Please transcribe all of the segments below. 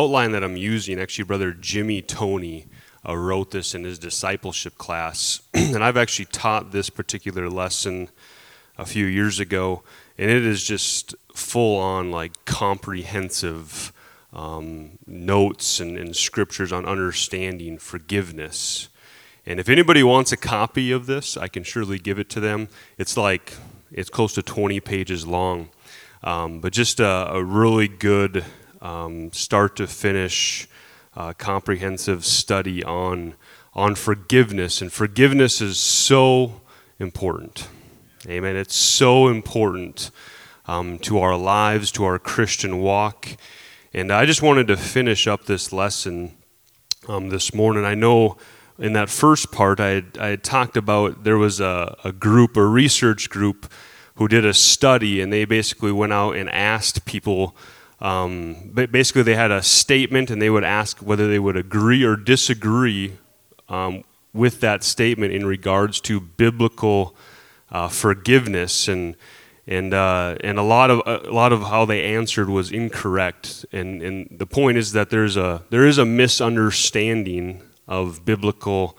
outline that I'm using, actually, Brother Jimmy Tony uh, wrote this in his discipleship class. and I've actually taught this particular lesson a few years ago. And it is just full on, like, comprehensive um, notes and, and scriptures on understanding forgiveness. And if anybody wants a copy of this, I can surely give it to them. It's like, it's close to 20 pages long. Um, but just a, a really good um, start to finish uh, comprehensive study on, on forgiveness. And forgiveness is so important. Amen. It's so important um, to our lives, to our Christian walk. And I just wanted to finish up this lesson um, this morning. I know in that first part, I had, I had talked about there was a, a group, a research group, who did a study, and they basically went out and asked people. Um, basically, they had a statement, and they would ask whether they would agree or disagree um, with that statement in regards to biblical uh, forgiveness and and uh, and a lot of a lot of how they answered was incorrect. And and the point is that there's a there is a misunderstanding of biblical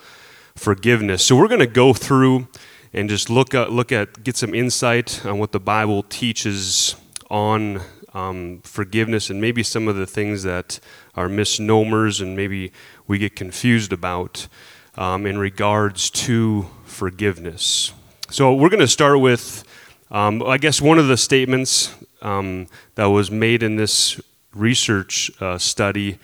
forgiveness. So we're going to go through and just look at look at get some insight on what the Bible teaches on um, forgiveness and maybe some of the things that are misnomers and maybe we get confused about um, in regards to forgiveness. So we're going to start with, um, I guess, one of the statements um, that was made in this research uh, study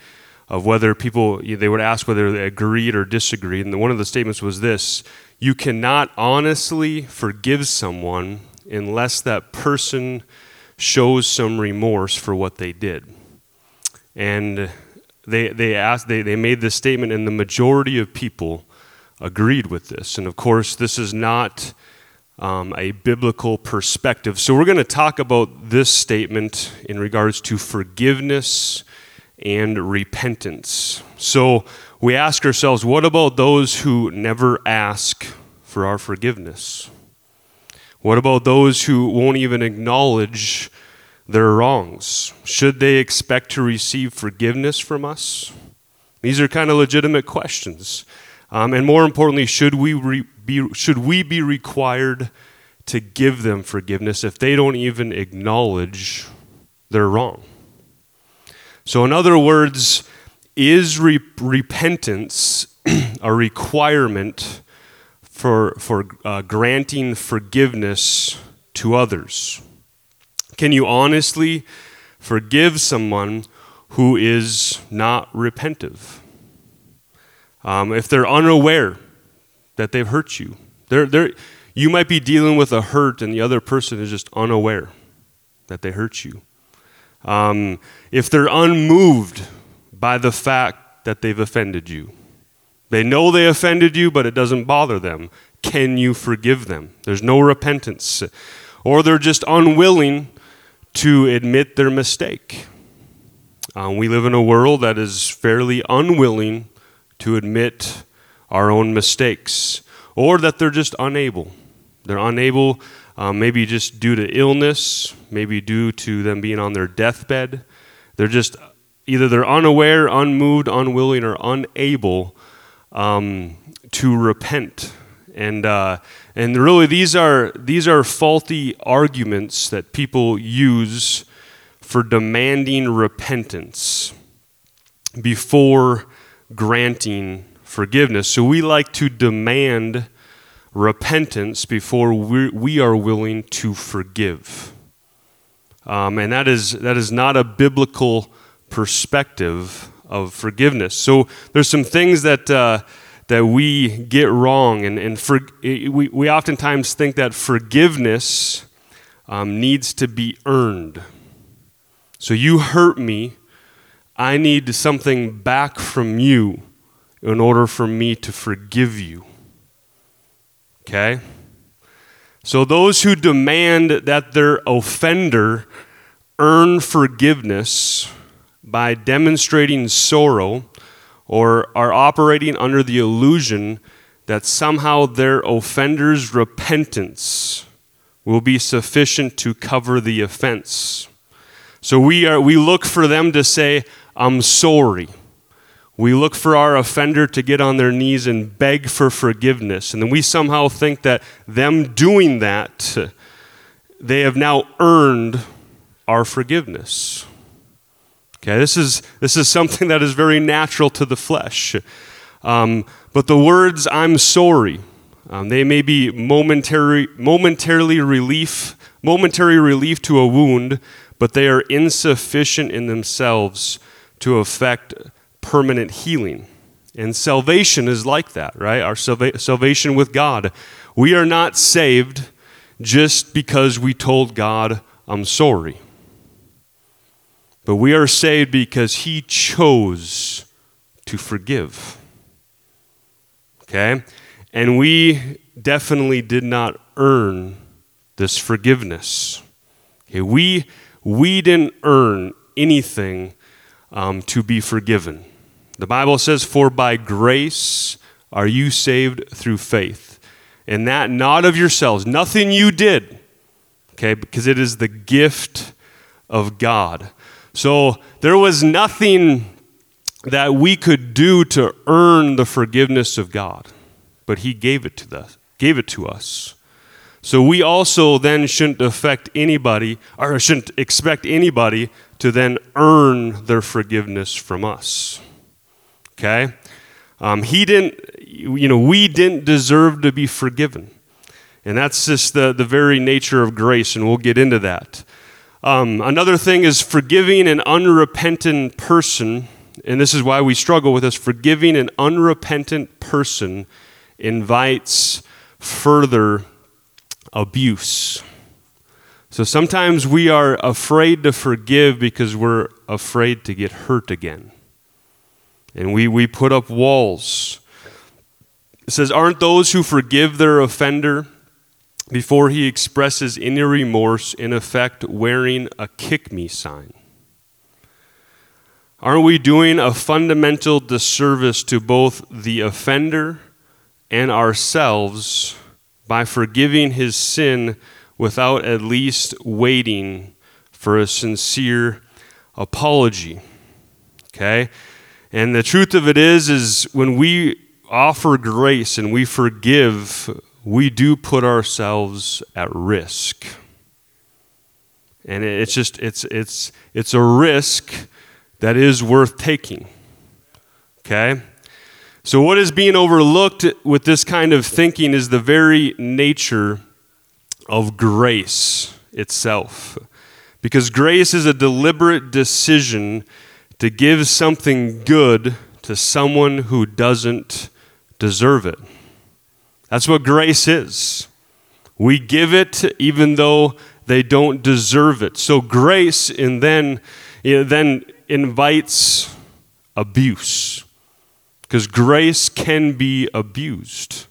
of whether people they would ask whether they agreed or disagreed, and one of the statements was this: you cannot honestly forgive someone unless that person shows some remorse for what they did. And they, they, asked, they, they made this statement, and the majority of people agreed with this. And of course, this is not um, a biblical perspective. So, we're going to talk about this statement in regards to forgiveness and repentance. So, we ask ourselves what about those who never ask for our forgiveness? What about those who won't even acknowledge their wrongs? Should they expect to receive forgiveness from us? These are kind of legitimate questions. Um, and more importantly, should we, re- be, should we be required to give them forgiveness if they don't even acknowledge their wrong? So, in other words, is re- repentance a requirement for, for uh, granting forgiveness to others? Can you honestly forgive someone who is not repentive? Um, if they're unaware that they've hurt you, they're, they're, you might be dealing with a hurt and the other person is just unaware that they hurt you. Um, if they're unmoved by the fact that they've offended you, they know they offended you, but it doesn't bother them. Can you forgive them? There's no repentance. Or they're just unwilling to admit their mistake. Um, we live in a world that is fairly unwilling to admit our own mistakes, or that they're just unable. They're unable, um, maybe just due to illness, maybe due to them being on their deathbed. They're just either they're unaware, unmoved, unwilling, or unable um, to repent. And uh, and really, these are these are faulty arguments that people use for demanding repentance before granting forgiveness. So we like to demand repentance before we, we are willing to forgive. Um, and that is, that is not a biblical perspective of forgiveness. So there's some things that, uh, that we get wrong, and, and for, we, we oftentimes think that forgiveness um, needs to be earned. So you hurt me, I need something back from you in order for me to forgive you. Okay? So those who demand that their offender earn forgiveness by demonstrating sorrow or are operating under the illusion that somehow their offender's repentance will be sufficient to cover the offense. So we, are, we look for them to say, I'm sorry. We look for our offender to get on their knees and beg for forgiveness. And then we somehow think that them doing that, they have now earned our forgiveness. Okay, this is, this is something that is very natural to the flesh. Um, but the words, I'm sorry, um, they may be momentary, momentarily relief, momentary relief to a wound, but they are insufficient in themselves to affect permanent healing. And salvation is like that, right? Our salva- salvation with God. We are not saved just because we told God, I'm sorry. But we are saved because He chose to forgive. Okay? And we definitely did not earn this forgiveness. Okay? We, we didn't earn anything um, to be forgiven. The Bible says, For by grace are you saved through faith. And that not of yourselves, nothing you did, okay, because it is the gift of God. So there was nothing that we could do to earn the forgiveness of God, but He gave it to us. Gave it to us. So we also then shouldn't affect anybody, or shouldn't expect anybody to then earn their forgiveness from us. Okay? Um, he didn't, you know, we didn't deserve to be forgiven. And that's just the, the very nature of grace, and we'll get into that. Um, another thing is forgiving an unrepentant person, and this is why we struggle with this forgiving an unrepentant person invites further abuse. So sometimes we are afraid to forgive because we're afraid to get hurt again. And we, we put up walls. It says, Aren't those who forgive their offender before he expresses any remorse, in effect, wearing a kick me sign? Aren't we doing a fundamental disservice to both the offender and ourselves by forgiving his sin? without at least waiting for a sincere apology. Okay? And the truth of it is is when we offer grace and we forgive, we do put ourselves at risk. And it's just it's it's it's a risk that is worth taking. Okay? So what is being overlooked with this kind of thinking is the very nature of grace itself. Because grace is a deliberate decision to give something good to someone who doesn't deserve it. That's what grace is. We give it even though they don't deserve it. So grace and then then invites abuse. Because grace can be abused.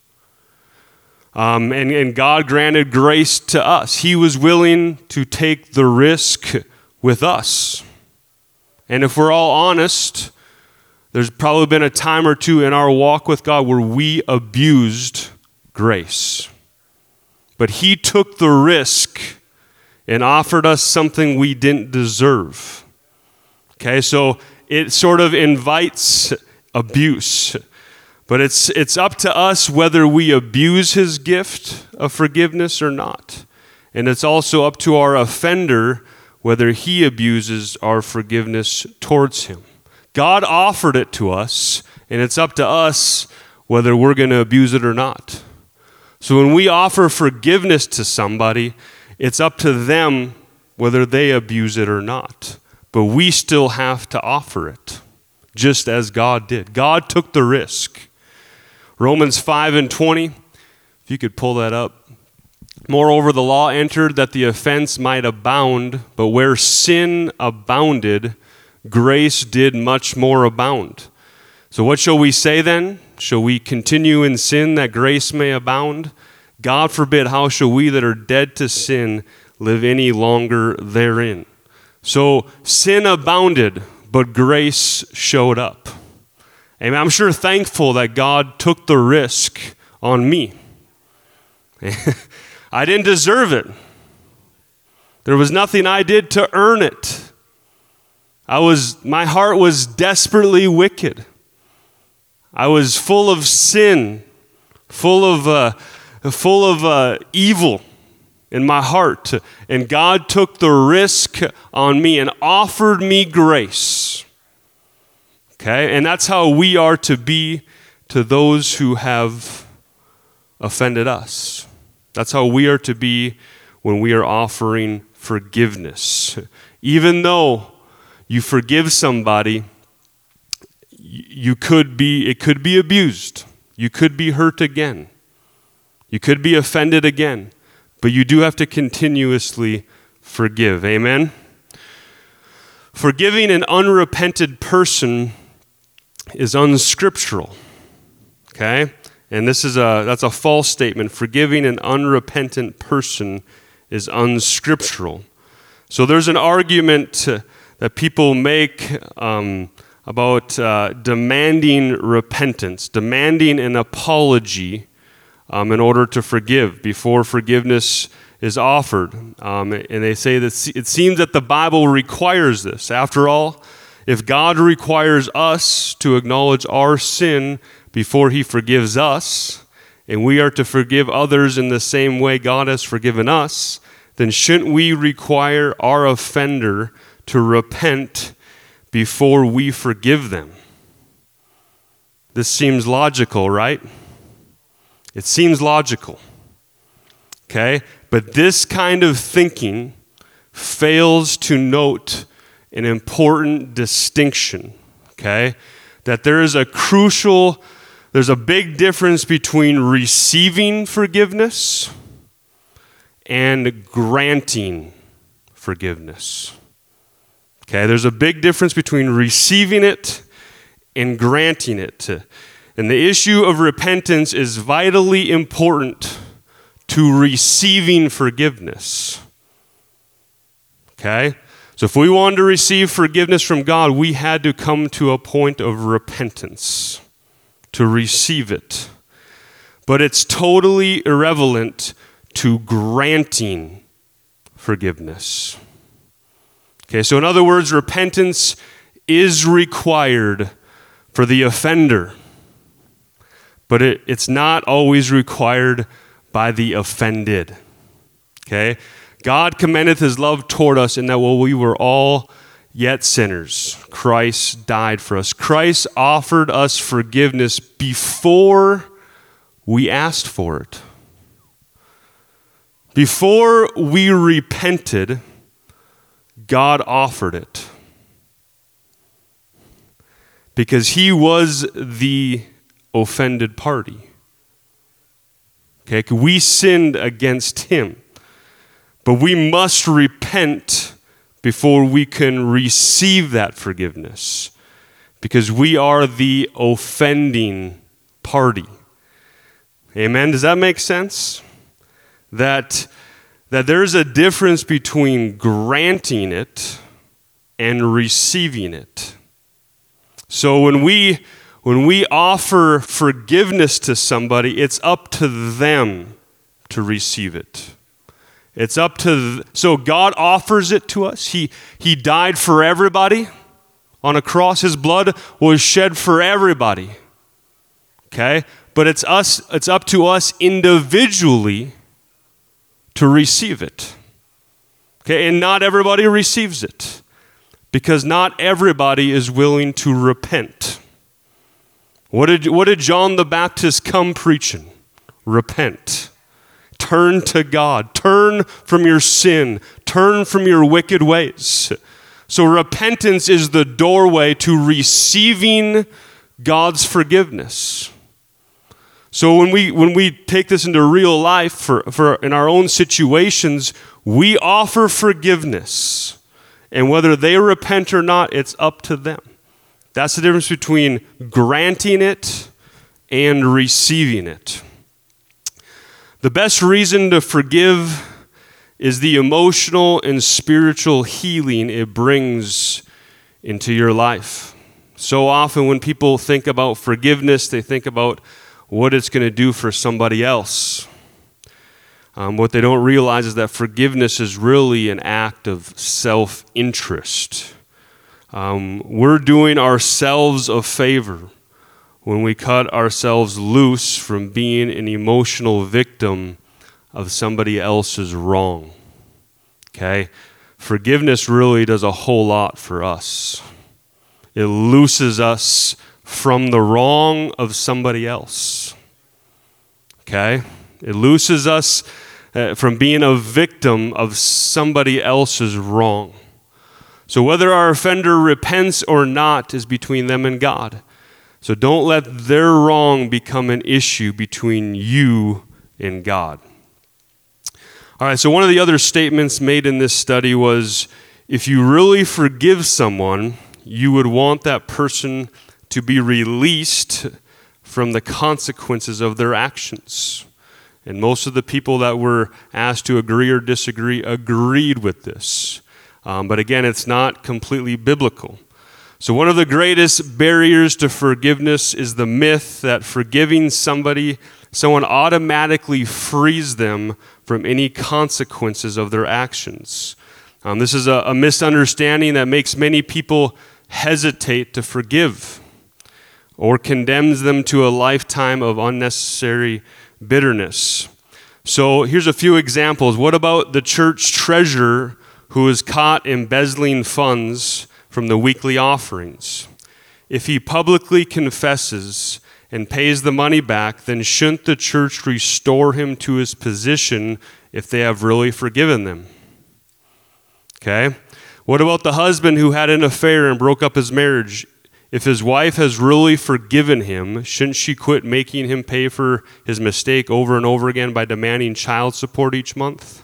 Um, and, and God granted grace to us. He was willing to take the risk with us. And if we're all honest, there's probably been a time or two in our walk with God where we abused grace. But He took the risk and offered us something we didn't deserve. Okay, so it sort of invites abuse. But it's, it's up to us whether we abuse his gift of forgiveness or not. And it's also up to our offender whether he abuses our forgiveness towards him. God offered it to us, and it's up to us whether we're going to abuse it or not. So when we offer forgiveness to somebody, it's up to them whether they abuse it or not. But we still have to offer it, just as God did. God took the risk. Romans 5 and 20, if you could pull that up. Moreover, the law entered that the offense might abound, but where sin abounded, grace did much more abound. So, what shall we say then? Shall we continue in sin that grace may abound? God forbid, how shall we that are dead to sin live any longer therein? So, sin abounded, but grace showed up. And I'm sure thankful that God took the risk on me. I didn't deserve it. There was nothing I did to earn it. I was, my heart was desperately wicked. I was full of sin, full of, uh, full of uh, evil in my heart. And God took the risk on me and offered me grace. Okay? And that's how we are to be to those who have offended us. That's how we are to be when we are offering forgiveness. Even though you forgive somebody, you could be it could be abused. You could be hurt again. You could be offended again. But you do have to continuously forgive. Amen. Forgiving an unrepented person is unscriptural. Okay? And this is a that's a false statement. Forgiving an unrepentant person is unscriptural. So there's an argument that people make um, about uh, demanding repentance, demanding an apology um, in order to forgive before forgiveness is offered. Um, and they say that it seems that the Bible requires this. After all, if God requires us to acknowledge our sin before He forgives us, and we are to forgive others in the same way God has forgiven us, then shouldn't we require our offender to repent before we forgive them? This seems logical, right? It seems logical. Okay? But this kind of thinking fails to note an important distinction. Okay? That there is a crucial, there's a big difference between receiving forgiveness and granting forgiveness. Okay, there's a big difference between receiving it and granting it. And the issue of repentance is vitally important to receiving forgiveness. Okay? So if we wanted to receive forgiveness from God, we had to come to a point of repentance to receive it. But it's totally irrelevant to granting forgiveness. Okay, so in other words, repentance is required for the offender, but it, it's not always required by the offended. Okay? God commendeth his love toward us in that while we were all yet sinners, Christ died for us. Christ offered us forgiveness before we asked for it. Before we repented, God offered it. Because he was the offended party. Okay, we sinned against him. But we must repent before we can receive that forgiveness. Because we are the offending party. Amen. Does that make sense? that, that there's a difference between granting it and receiving it. So when we when we offer forgiveness to somebody, it's up to them to receive it. It's up to th- so God offers it to us. He he died for everybody on a cross. His blood was shed for everybody. Okay? But it's us it's up to us individually to receive it. Okay, and not everybody receives it because not everybody is willing to repent. What did, what did John the Baptist come preaching? Repent. Turn to God. Turn from your sin. Turn from your wicked ways. So, repentance is the doorway to receiving God's forgiveness. So when we when we take this into real life for, for in our own situations, we offer forgiveness. And whether they repent or not, it's up to them. That's the difference between granting it and receiving it. The best reason to forgive is the emotional and spiritual healing it brings into your life. So often, when people think about forgiveness, they think about what it's going to do for somebody else. Um, what they don't realize is that forgiveness is really an act of self interest. Um, we're doing ourselves a favor when we cut ourselves loose from being an emotional victim of somebody else's wrong. Okay? Forgiveness really does a whole lot for us. It looses us from the wrong of somebody else. Okay? It looses us uh, from being a victim of somebody else's wrong. So, whether our offender repents or not is between them and God. So, don't let their wrong become an issue between you and God. All right, so one of the other statements made in this study was if you really forgive someone, you would want that person to be released from the consequences of their actions. And most of the people that were asked to agree or disagree agreed with this. Um, but again, it's not completely biblical. So, one of the greatest barriers to forgiveness is the myth that forgiving somebody, someone automatically frees them from any consequences of their actions. Um, this is a, a misunderstanding that makes many people hesitate to forgive or condemns them to a lifetime of unnecessary bitterness. So here's a few examples. What about the church treasurer who is caught embezzling funds from the weekly offerings? If he publicly confesses and pays the money back, then shouldn't the church restore him to his position if they have really forgiven them? Okay? What about the husband who had an affair and broke up his marriage? If his wife has really forgiven him, shouldn't she quit making him pay for his mistake over and over again by demanding child support each month?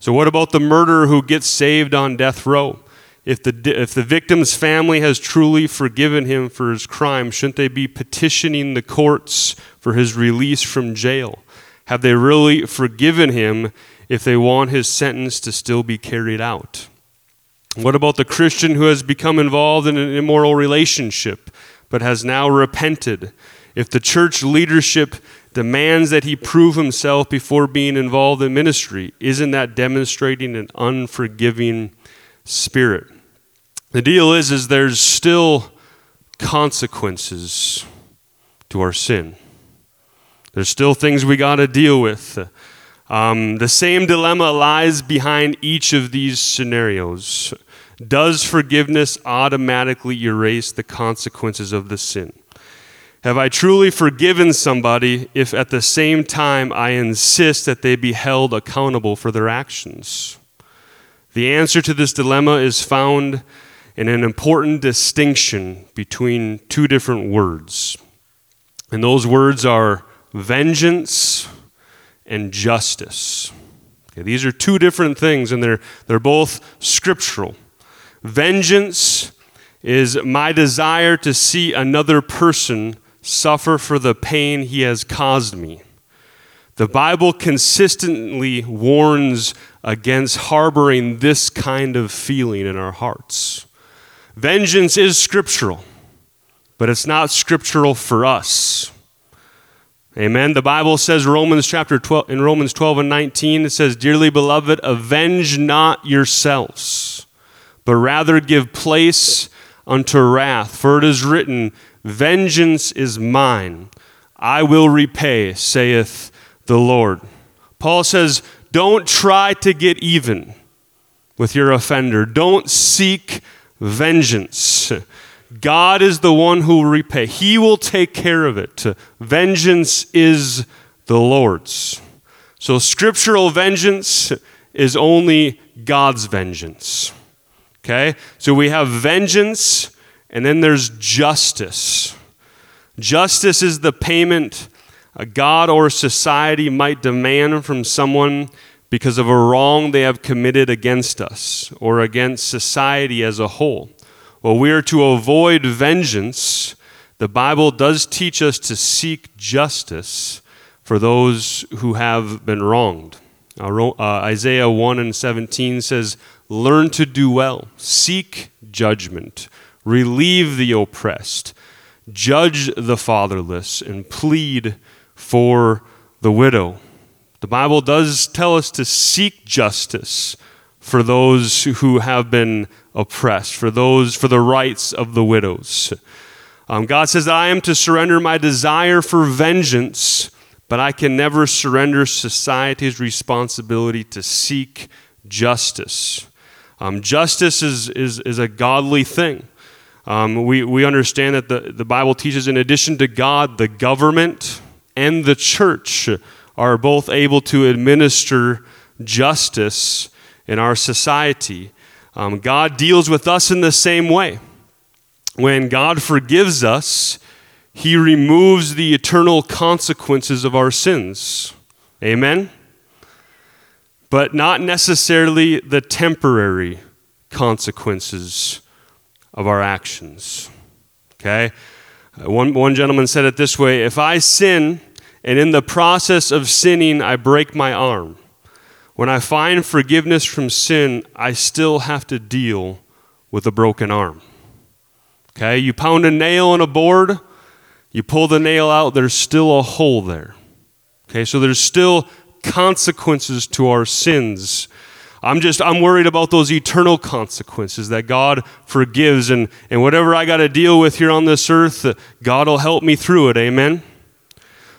So, what about the murderer who gets saved on death row? If the, if the victim's family has truly forgiven him for his crime, shouldn't they be petitioning the courts for his release from jail? Have they really forgiven him if they want his sentence to still be carried out? What about the Christian who has become involved in an immoral relationship but has now repented? If the church leadership demands that he prove himself before being involved in ministry, isn't that demonstrating an unforgiving spirit? The deal is, is there's still consequences to our sin. There's still things we got to deal with. Um, the same dilemma lies behind each of these scenarios. Does forgiveness automatically erase the consequences of the sin? Have I truly forgiven somebody if at the same time I insist that they be held accountable for their actions? The answer to this dilemma is found in an important distinction between two different words. And those words are vengeance and justice. Okay, these are two different things, and they're, they're both scriptural. Vengeance is my desire to see another person suffer for the pain he has caused me. The Bible consistently warns against harboring this kind of feeling in our hearts. Vengeance is scriptural, but it's not scriptural for us. Amen. The Bible says Romans chapter 12 in Romans 12 and 19 it says dearly beloved avenge not yourselves but rather give place unto wrath for it is written vengeance is mine I will repay saith the Lord. Paul says don't try to get even with your offender. Don't seek vengeance. God is the one who will repay, He will take care of it. Vengeance is the Lord's. So, scriptural vengeance is only God's vengeance. Okay? So, we have vengeance, and then there's justice. Justice is the payment a God or society might demand from someone because of a wrong they have committed against us or against society as a whole. Well, we are to avoid vengeance. The Bible does teach us to seek justice for those who have been wronged. Uh, Isaiah 1 and 17 says, Learn to do well, seek judgment, relieve the oppressed, judge the fatherless, and plead for the widow. The Bible does tell us to seek justice for those who have been oppressed, for those, for the rights of the widows. Um, God says, I am to surrender my desire for vengeance, but I can never surrender society's responsibility to seek justice. Um, justice is, is, is a godly thing. Um, we, we understand that the, the Bible teaches, in addition to God, the government and the church are both able to administer justice in our society. Um, God deals with us in the same way. When God forgives us, He removes the eternal consequences of our sins. Amen? But not necessarily the temporary consequences of our actions. Okay? Uh, one, one gentleman said it this way If I sin, and in the process of sinning, I break my arm, when I find forgiveness from sin, I still have to deal with a broken arm. Okay, you pound a nail in a board, you pull the nail out, there's still a hole there. Okay, so there's still consequences to our sins. I'm just I'm worried about those eternal consequences that God forgives and and whatever I got to deal with here on this earth, God will help me through it. Amen.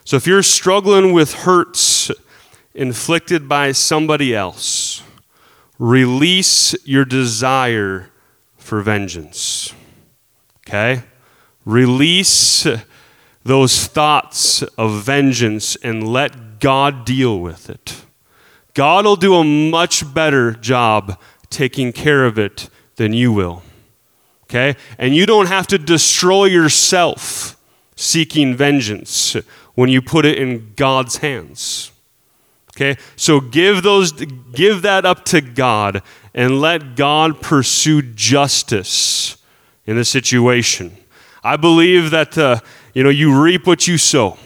So if you're struggling with hurts inflicted by somebody else, release your desire for vengeance. Okay? Release those thoughts of vengeance and let God deal with it. God will do a much better job taking care of it than you will. Okay? And you don't have to destroy yourself seeking vengeance when you put it in God's hands. Okay? So give those give that up to God and let God pursue justice in the situation. I believe that uh, you know you reap what you sow.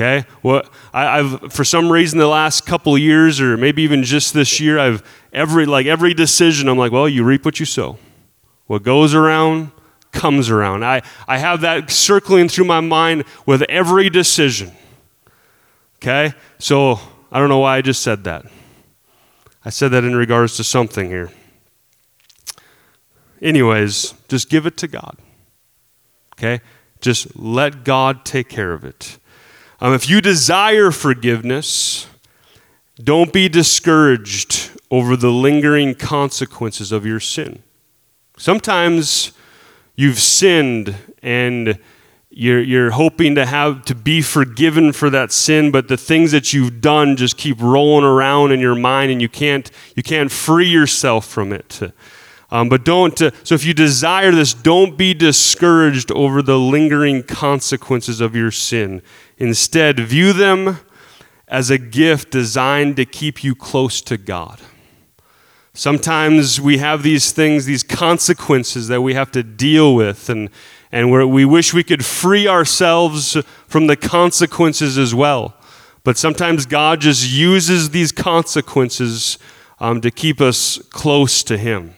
Okay, well, I, have for some reason the last couple years, or maybe even just this year, I've every like every decision. I'm like, well, you reap what you sow. What goes around comes around. I I have that circling through my mind with every decision. Okay? So I don't know why I just said that. I said that in regards to something here. Anyways, just give it to God. Okay? Just let God take care of it. Um, if you desire forgiveness, don't be discouraged over the lingering consequences of your sin. Sometimes you've sinned and you're, you're hoping to have to be forgiven for that sin but the things that you've done just keep rolling around in your mind and you can't you can't free yourself from it um, but don't uh, so if you desire this don't be discouraged over the lingering consequences of your sin instead view them as a gift designed to keep you close to god sometimes we have these things these consequences that we have to deal with and and we wish we could free ourselves from the consequences as well. But sometimes God just uses these consequences um, to keep us close to Him.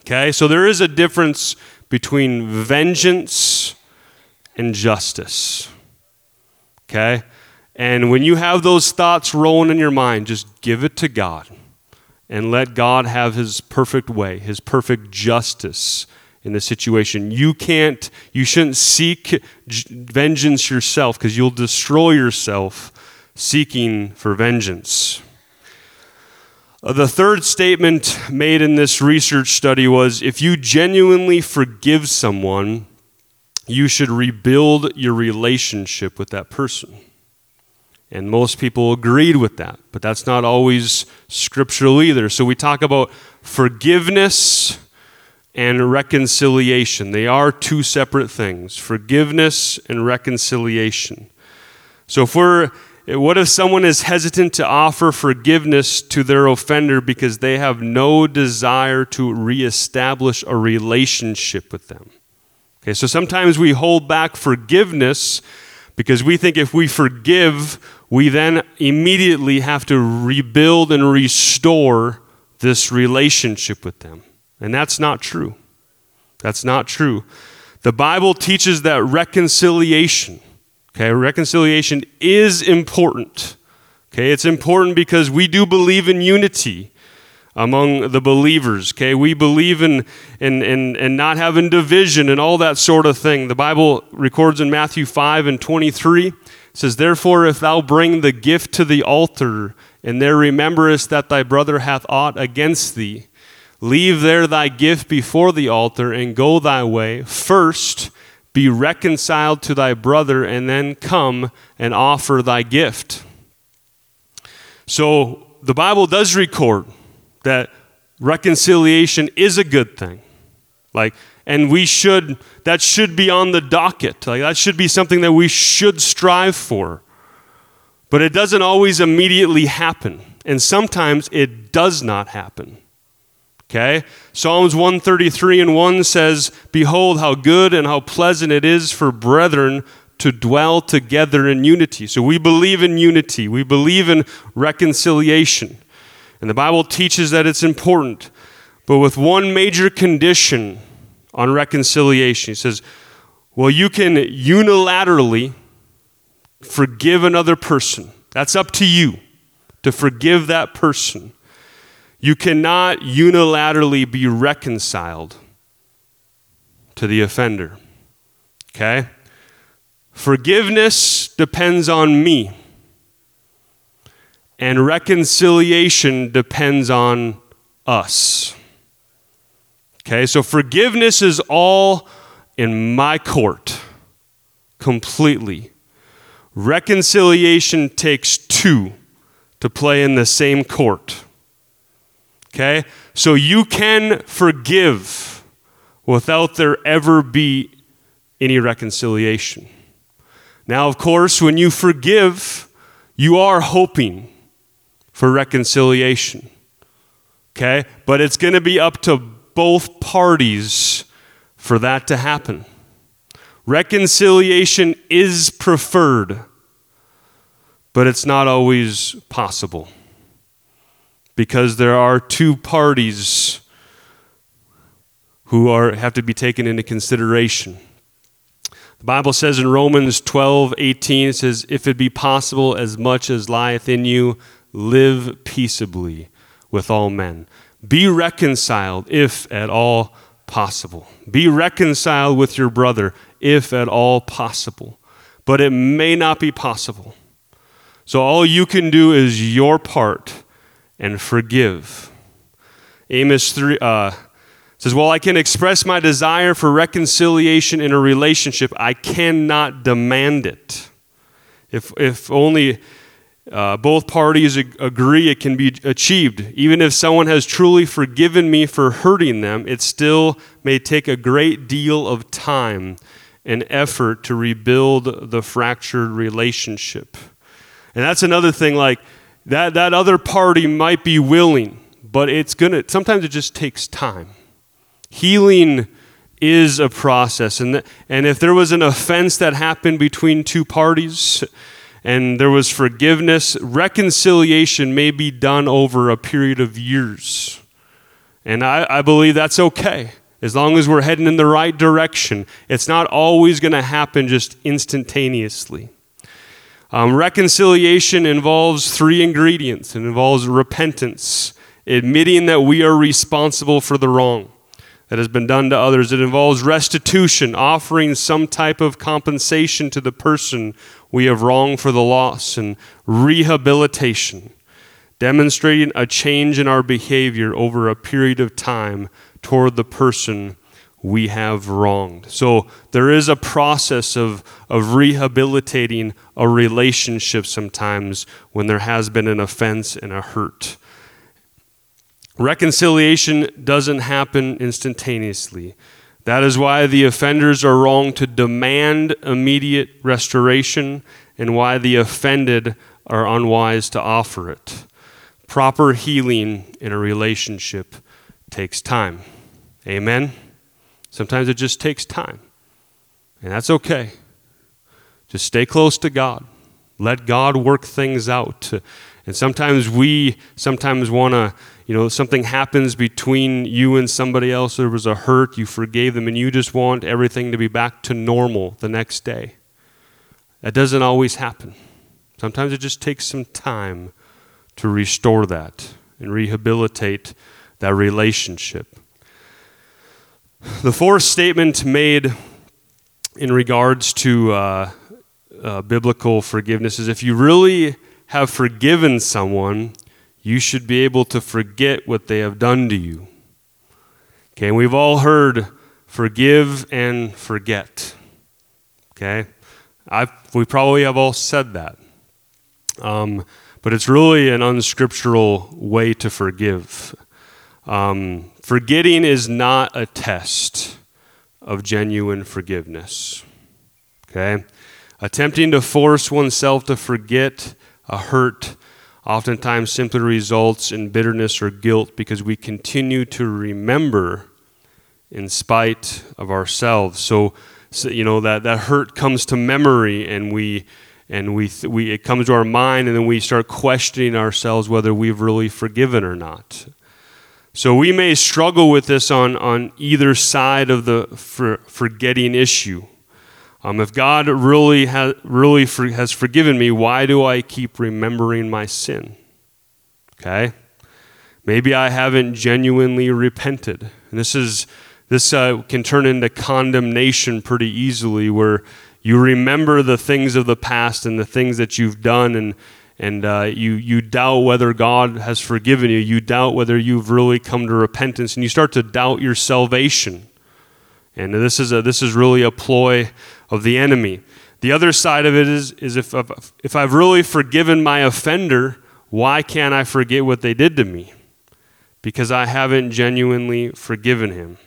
Okay, so there is a difference between vengeance and justice. Okay? And when you have those thoughts rolling in your mind, just give it to God and let God have His perfect way, His perfect justice in the situation. You can't, you shouldn't seek vengeance yourself because you'll destroy yourself seeking for vengeance. Uh, the third statement made in this research study was if you genuinely forgive someone, you should rebuild your relationship with that person. And most people agreed with that, but that's not always scriptural either. So we talk about forgiveness and reconciliation. They are two separate things forgiveness and reconciliation. So, if we're what if someone is hesitant to offer forgiveness to their offender because they have no desire to reestablish a relationship with them? Okay, so sometimes we hold back forgiveness because we think if we forgive, we then immediately have to rebuild and restore this relationship with them. And that's not true. That's not true. The Bible teaches that reconciliation, okay, reconciliation is important. Okay, it's important because we do believe in unity. Among the believers. Okay, we believe in, in, in, in not having division and all that sort of thing. The Bible records in Matthew 5 and 23 says, Therefore, if thou bring the gift to the altar, and there rememberest that thy brother hath aught against thee, leave there thy gift before the altar, and go thy way. First, be reconciled to thy brother, and then come and offer thy gift. So, the Bible does record that reconciliation is a good thing. Like, and we should, that should be on the docket. Like, that should be something that we should strive for. But it doesn't always immediately happen. And sometimes it does not happen. Okay? Psalms 133 and 1 says, Behold, how good and how pleasant it is for brethren to dwell together in unity. So we believe in unity, we believe in reconciliation. And the Bible teaches that it's important, but with one major condition on reconciliation. He says, well, you can unilaterally forgive another person. That's up to you to forgive that person. You cannot unilaterally be reconciled to the offender. Okay? Forgiveness depends on me and reconciliation depends on us. Okay, so forgiveness is all in my court, completely. Reconciliation takes two to play in the same court. Okay, so you can forgive without there ever be any reconciliation. Now, of course, when you forgive, you are hoping for reconciliation. Okay? But it's going to be up to both parties for that to happen. Reconciliation is preferred, but it's not always possible because there are two parties who are, have to be taken into consideration. The Bible says in Romans 12, 18, it says, If it be possible, as much as lieth in you, live peaceably with all men. Be reconciled if at all possible. Be reconciled with your brother if at all possible. But it may not be possible. So all you can do is your part and forgive. Amos 3 uh, says, Well, I can express my desire for reconciliation in a relationship, I cannot demand it. If, if only uh, both parties ag- agree it can be achieved. Even if someone has truly forgiven me for hurting them, it still may take a great deal of time and effort to rebuild the fractured relationship. And that's another thing, like that, that other party might be willing, but it's gonna, sometimes it just takes time. Healing is a process. And, and if there was an offense that happened between two parties, and there was forgiveness. Reconciliation may be done over a period of years. And I, I believe that's okay. As long as we're heading in the right direction, it's not always going to happen just instantaneously. Um, reconciliation involves three ingredients it involves repentance, admitting that we are responsible for the wrong that has been done to others. It involves restitution, offering some type of compensation to the person we have wronged for the loss, and rehabilitation, demonstrating a change in our behavior over a period of time toward the person we have wronged. So there is a process of, of rehabilitating a relationship sometimes when there has been an offense and a hurt. Reconciliation doesn't happen instantaneously. That is why the offenders are wrong to demand immediate restoration and why the offended are unwise to offer it. Proper healing in a relationship takes time. Amen? Sometimes it just takes time. And that's okay. Just stay close to God. Let God work things out. And sometimes we sometimes want to you know, something happens between you and somebody else, there was a hurt, you forgave them, and you just want everything to be back to normal the next day. That doesn't always happen. Sometimes it just takes some time to restore that. and rehabilitate that relationship. The fourth statement made in regards to uh, uh, biblical forgiveness is if you really have forgiven someone, you should be able to forget what they have done to you. Okay, we've all heard forgive and forget. Okay, i we probably have all said that. Um, but it's really an unscriptural way to forgive. Um, forgetting is not a test of genuine forgiveness. Okay? Attempting to force oneself to forget a hurt oftentimes simply results in bitterness or guilt because we continue to remember in spite of ourselves. So, so you know that that hurt comes to memory and we and we, we it comes to our mind and then we start questioning ourselves whether we've really forgiven or not. So we may struggle with this on, on either side of the for, forgetting issue. Um, if God really, ha- really for, has forgiven me, why do I keep remembering my sin? Okay? Maybe I haven't genuinely repented. And this, is, this uh, can turn into condemnation pretty easily, where you remember the things of the past and the things that you've done, and, and uh, you, you doubt whether God has forgiven you. You doubt whether you've really come to repentance, and you start to doubt your salvation. And this is, a, this is really a ploy of the enemy. The other side of it is, is if, if I've really forgiven my offender, why can't I forget what they did to me? Because I haven't genuinely forgiven him.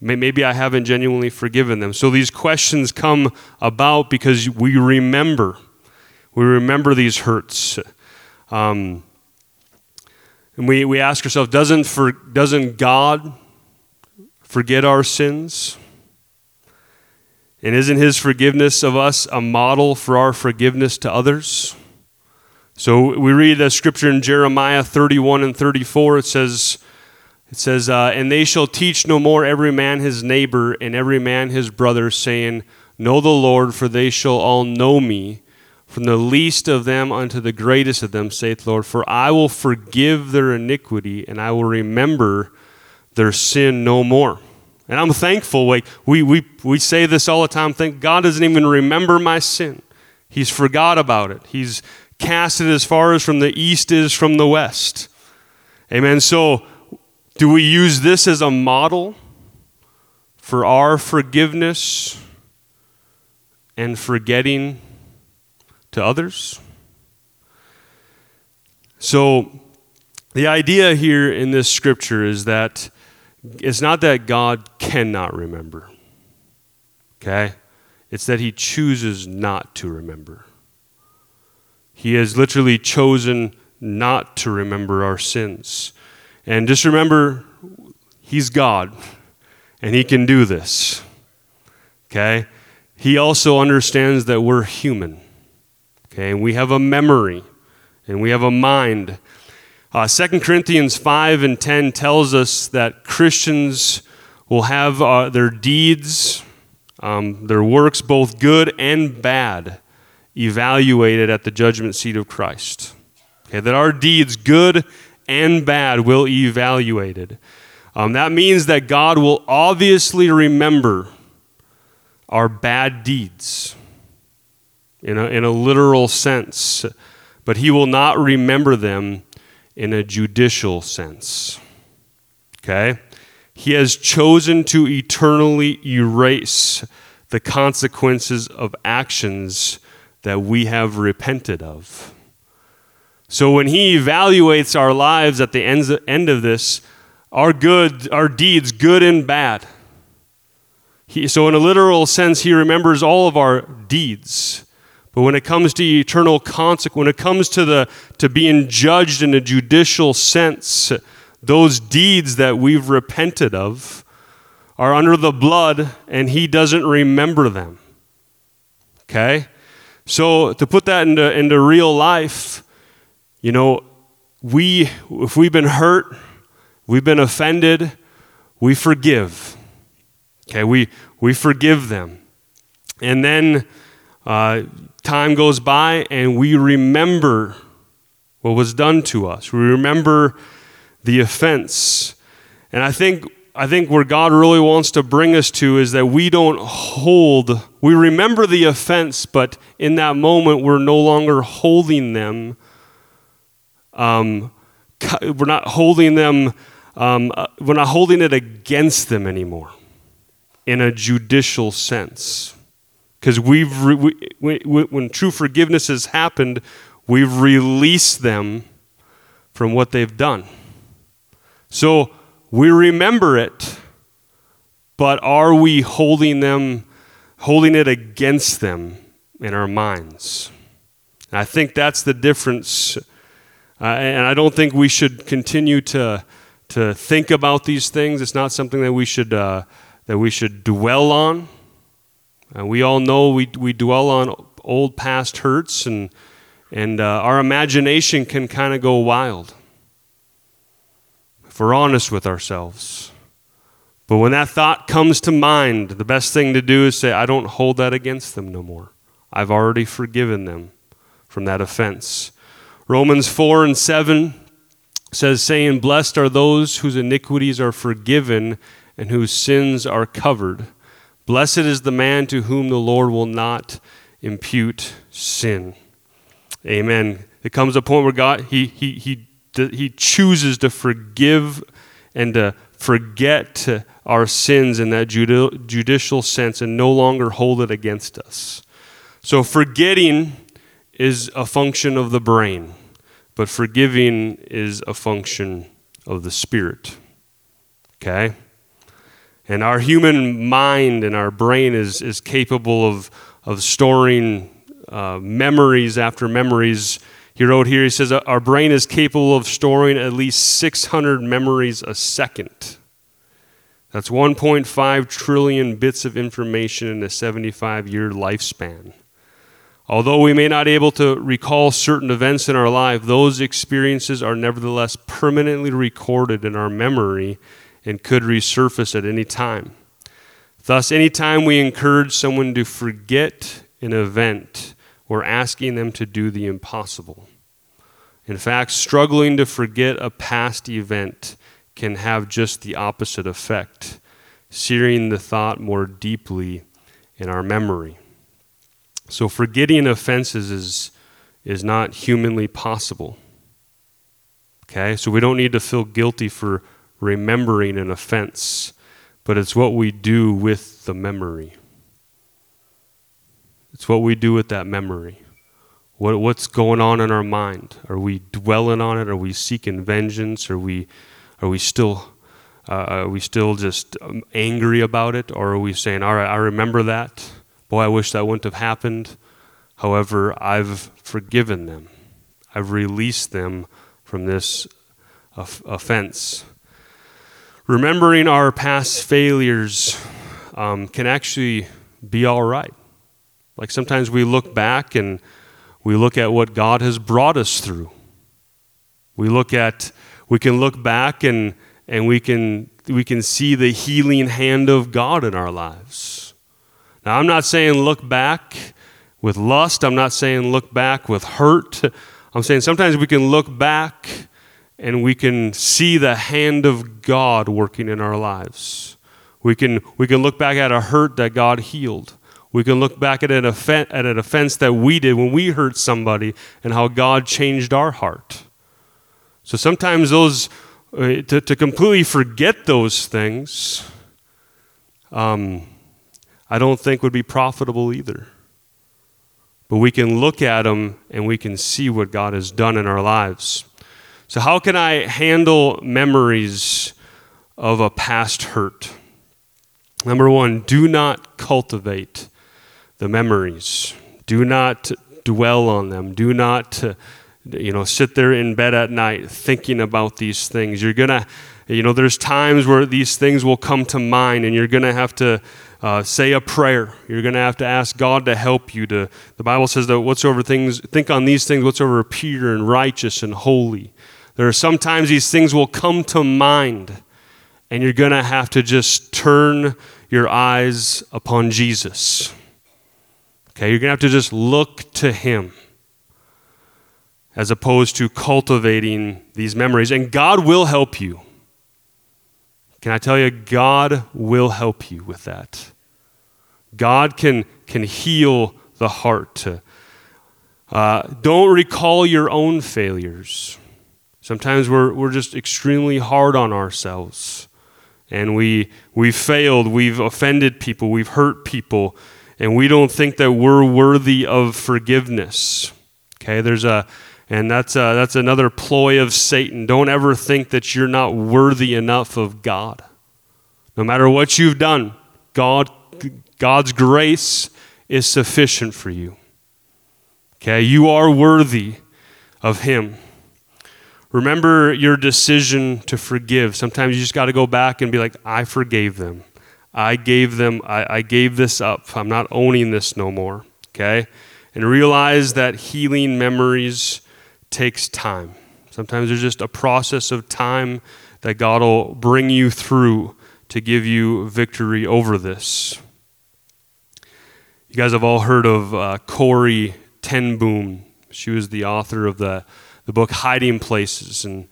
Maybe I haven't genuinely forgiven them. So these questions come about because we remember. We remember these hurts. Um, and we, we ask ourselves doesn't, for, doesn't God forget our sins? And isn't his forgiveness of us a model for our forgiveness to others? So we read a scripture in Jeremiah 31 and 34. It says, it says, uh, And they shall teach no more every man his neighbor and every man his brother, saying, Know the Lord, for they shall all know me, from the least of them unto the greatest of them, saith the Lord. For I will forgive their iniquity, and I will remember their sin no more. And I'm thankful. Like we, we, we say this all the time. Think God doesn't even remember my sin. He's forgot about it. He's cast it as far as from the east is from the west. Amen. So, do we use this as a model for our forgiveness and forgetting to others. So, the idea here in this scripture is that it's not that God cannot remember, okay? It's that He chooses not to remember. He has literally chosen not to remember our sins. And just remember, He's God, and He can do this, okay? He also understands that we're human. Okay, and we have a memory and we have a mind. Uh, 2 Corinthians 5 and 10 tells us that Christians will have uh, their deeds, um, their works, both good and bad, evaluated at the judgment seat of Christ. Okay, that our deeds, good and bad, will be evaluated. Um, that means that God will obviously remember our bad deeds in a, in a literal sense, but he will not remember them in a judicial sense. Okay? He has chosen to eternally erase the consequences of actions that we have repented of. So when he evaluates our lives at the end of this, our good, our deeds, good and bad. He, so in a literal sense, he remembers all of our deeds. But when it comes to eternal consequence, when it comes to, the, to being judged in a judicial sense, those deeds that we've repented of are under the blood and he doesn't remember them. Okay? So to put that into, into real life, you know, we, if we've been hurt, we've been offended, we forgive. Okay, we, we forgive them. And then uh, time goes by and we remember what was done to us. We remember the offense. And I think I think where God really wants to bring us to is that we don't hold, we remember the offense, but in that moment we're no longer holding them. Um, we're not holding them, um, uh, we're not holding it against them anymore in a judicial sense. Because we've, re- we, we, when true forgiveness has happened, we've released them from what they've done. So, we remember it, but are we holding them, holding it against them in our minds? I think that's the difference. Uh, and I don't think we should continue to, to think about these things. It's not something that we should, uh, that we should dwell on. Uh, we all know we, we dwell on old past hurts, and, and uh, our imagination can kind of go wild if we're honest with ourselves. But when that thought comes to mind, the best thing to do is say, I don't hold that against them no more. I've already forgiven them from that offense. Romans 4 and 7 says, saying, Blessed are those whose iniquities are forgiven and whose sins are covered. Blessed is the man to whom the Lord will not impute sin. Amen. It comes a point where God, he, he, he he chooses to forgive and to forget our sins in that judicial sense and no longer hold it against us. So, forgetting is a function of the brain, but forgiving is a function of the spirit. Okay? And our human mind and our brain is, is capable of, of storing uh, memories after memories he wrote here, he says, Our brain is capable of storing at least 600 memories a second. That's 1.5 trillion bits of information in a 75 year lifespan. Although we may not be able to recall certain events in our life, those experiences are nevertheless permanently recorded in our memory and could resurface at any time. Thus, anytime we encourage someone to forget an event, we're asking them to do the impossible. In fact, struggling to forget a past event can have just the opposite effect, searing the thought more deeply in our memory. So, forgetting offenses is, is not humanly possible. Okay? So, we don't need to feel guilty for remembering an offense, but it's what we do with the memory. It's what we do with that memory. What, what's going on in our mind? Are we dwelling on it? Are we seeking vengeance? Are we, are we still, uh, are we still just um, angry about it? Or are we saying, all right, I remember that. Boy, I wish that wouldn't have happened. However, I've forgiven them. I've released them from this offense. Remembering our past failures um, can actually be all right. Like sometimes we look back and we look at what God has brought us through. We look at we can look back and and we can we can see the healing hand of God in our lives. Now I'm not saying look back with lust, I'm not saying look back with hurt. I'm saying sometimes we can look back and we can see the hand of God working in our lives. We can, we can look back at a hurt that God healed. We can look back at an, offense, at an offense that we did when we hurt somebody and how God changed our heart. So sometimes those, uh, to, to completely forget those things, um, I don't think would be profitable either. But we can look at them and we can see what God has done in our lives. So, how can I handle memories of a past hurt? Number one, do not cultivate the memories. Do not dwell on them. Do not, you know, sit there in bed at night thinking about these things. You're going to, you know, there's times where these things will come to mind and you're going to have to uh, say a prayer. You're going to have to ask God to help you to, the Bible says that whatsoever things, think on these things, whatsoever pure and righteous and holy. There are sometimes these things will come to mind and you're going to have to just turn your eyes upon Jesus. Okay, you're going to have to just look to Him. as opposed to cultivating these memories. And God will help you. Can I tell you, God will help you with that. God can, can heal the heart. Uh, don't recall your own failures. Sometimes we're, we're just extremely hard on ourselves. And we, we've failed, we've offended people, we've hurt people, and we don't think that we're worthy of forgiveness. Okay, there's a, and that's, a, that's another ploy of Satan. Don't ever think that you're not worthy enough of God. No matter what you've done, God, God's grace is sufficient for you. Okay, you are worthy of Him. Remember your decision to forgive. Sometimes you just got to go back and be like, I forgave them. I gave them, I, I gave this up. I'm not owning this no more. Okay? And realize that healing memories takes time. Sometimes there's just a process of time that God will bring you through to give you victory over this. You guys have all heard of uh, Corrie ten Boom. She was the author of the, the book Hiding Places, and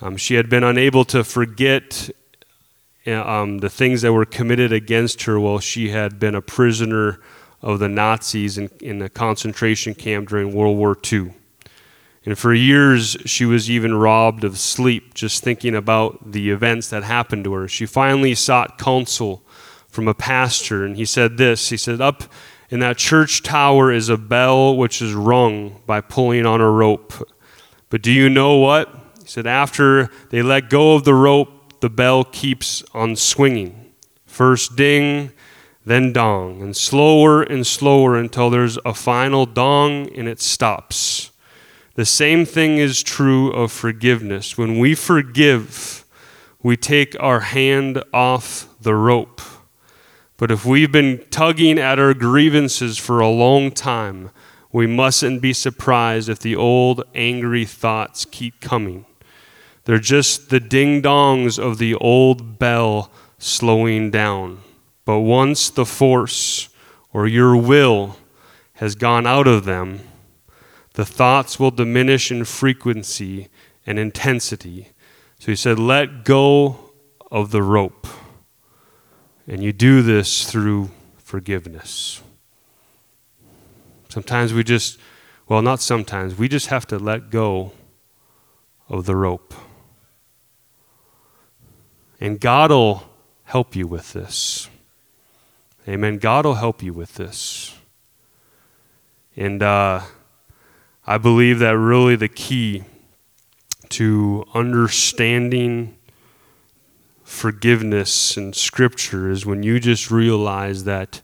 um, she had been unable to forget uh, um, the things that were committed against her while she had been a prisoner of the Nazis in, in a concentration camp during World War II. And for years, she was even robbed of sleep just thinking about the events that happened to her. She finally sought counsel from a pastor, and he said this He said, Up in that church tower is a bell which is rung by pulling on a rope. But do you know what? He said, after they let go of the rope, the bell keeps on swinging. First ding, then dong, and slower and slower until there's a final dong and it stops. The same thing is true of forgiveness. When we forgive, we take our hand off the rope. But if we've been tugging at our grievances for a long time, we mustn't be surprised if the old angry thoughts keep coming. They're just the ding dongs of the old bell slowing down. But once the force or your will has gone out of them, the thoughts will diminish in frequency and intensity. So he said, Let go of the rope. And you do this through forgiveness. Sometimes we just, well, not sometimes, we just have to let go of the rope. And God will help you with this. Amen. God will help you with this. And uh, I believe that really the key to understanding forgiveness in Scripture is when you just realize that,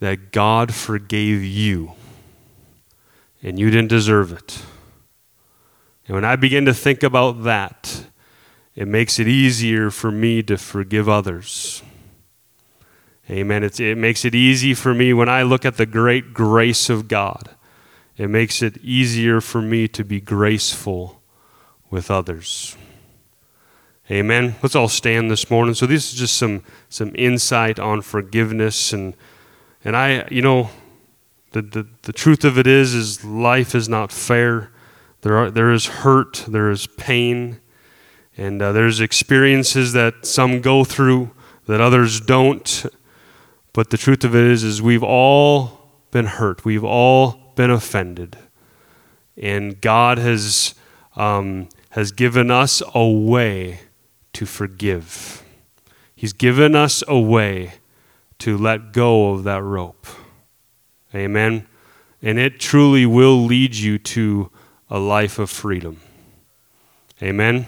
that God forgave you and you didn't deserve it. And when I begin to think about that, it makes it easier for me to forgive others. Amen. It's, it makes it easy for me when I look at the great grace of God. It makes it easier for me to be graceful with others. Amen. Let's all stand this morning. So this is just some some insight on forgiveness and and I you know the, the, the truth of it is is life is not fair. There are there is hurt, there is pain, and uh, there's experiences that some go through that others don't. But the truth of it is is we've all been hurt. We've all been offended. And God has um, has given us a way to forgive. He's given us a way to let go of that rope. Amen. And it truly will lead you to a life of freedom. Amen.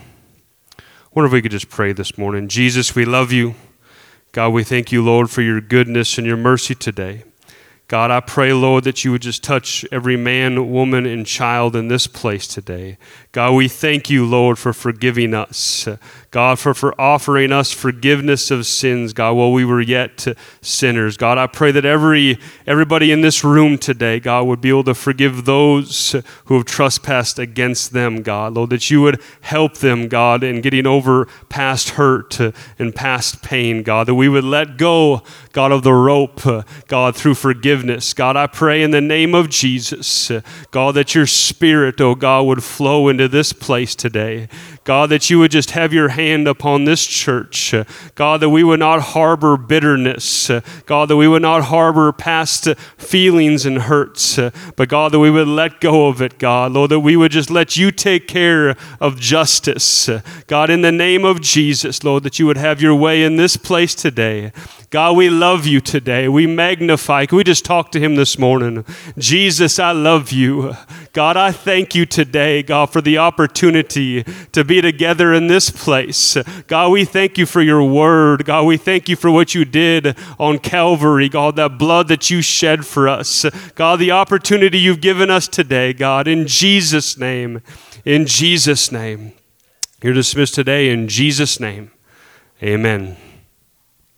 I wonder if we could just pray this morning. Jesus, we love you. God, we thank you, Lord, for your goodness and your mercy today. God, I pray, Lord, that you would just touch every man, woman, and child in this place today. God, we thank you, Lord, for forgiving us. God, for, for offering us forgiveness of sins, God, while we were yet sinners. God, I pray that every everybody in this room today, God, would be able to forgive those who have trespassed against them, God. Lord, that you would help them, God, in getting over past hurt and past pain, God, that we would let go, God, of the rope, God, through forgiveness. God, I pray in the name of Jesus, God, that your spirit, oh God, would flow into this place today. God, that you would just have your hand upon this church. God, that we would not harbor bitterness. God, that we would not harbor past feelings and hurts. But God, that we would let go of it, God. Lord, that we would just let you take care of justice. God, in the name of Jesus, Lord, that you would have your way in this place today. God, we love you today. We magnify. Can we just talk to him this morning? Jesus, I love you. God, I thank you today, God, for the opportunity to together in this place. God, we thank you for your word. God, we thank you for what you did on Calvary. God, that blood that you shed for us. God, the opportunity you've given us today, God, in Jesus' name. In Jesus' name. You're dismissed today in Jesus' name. Amen.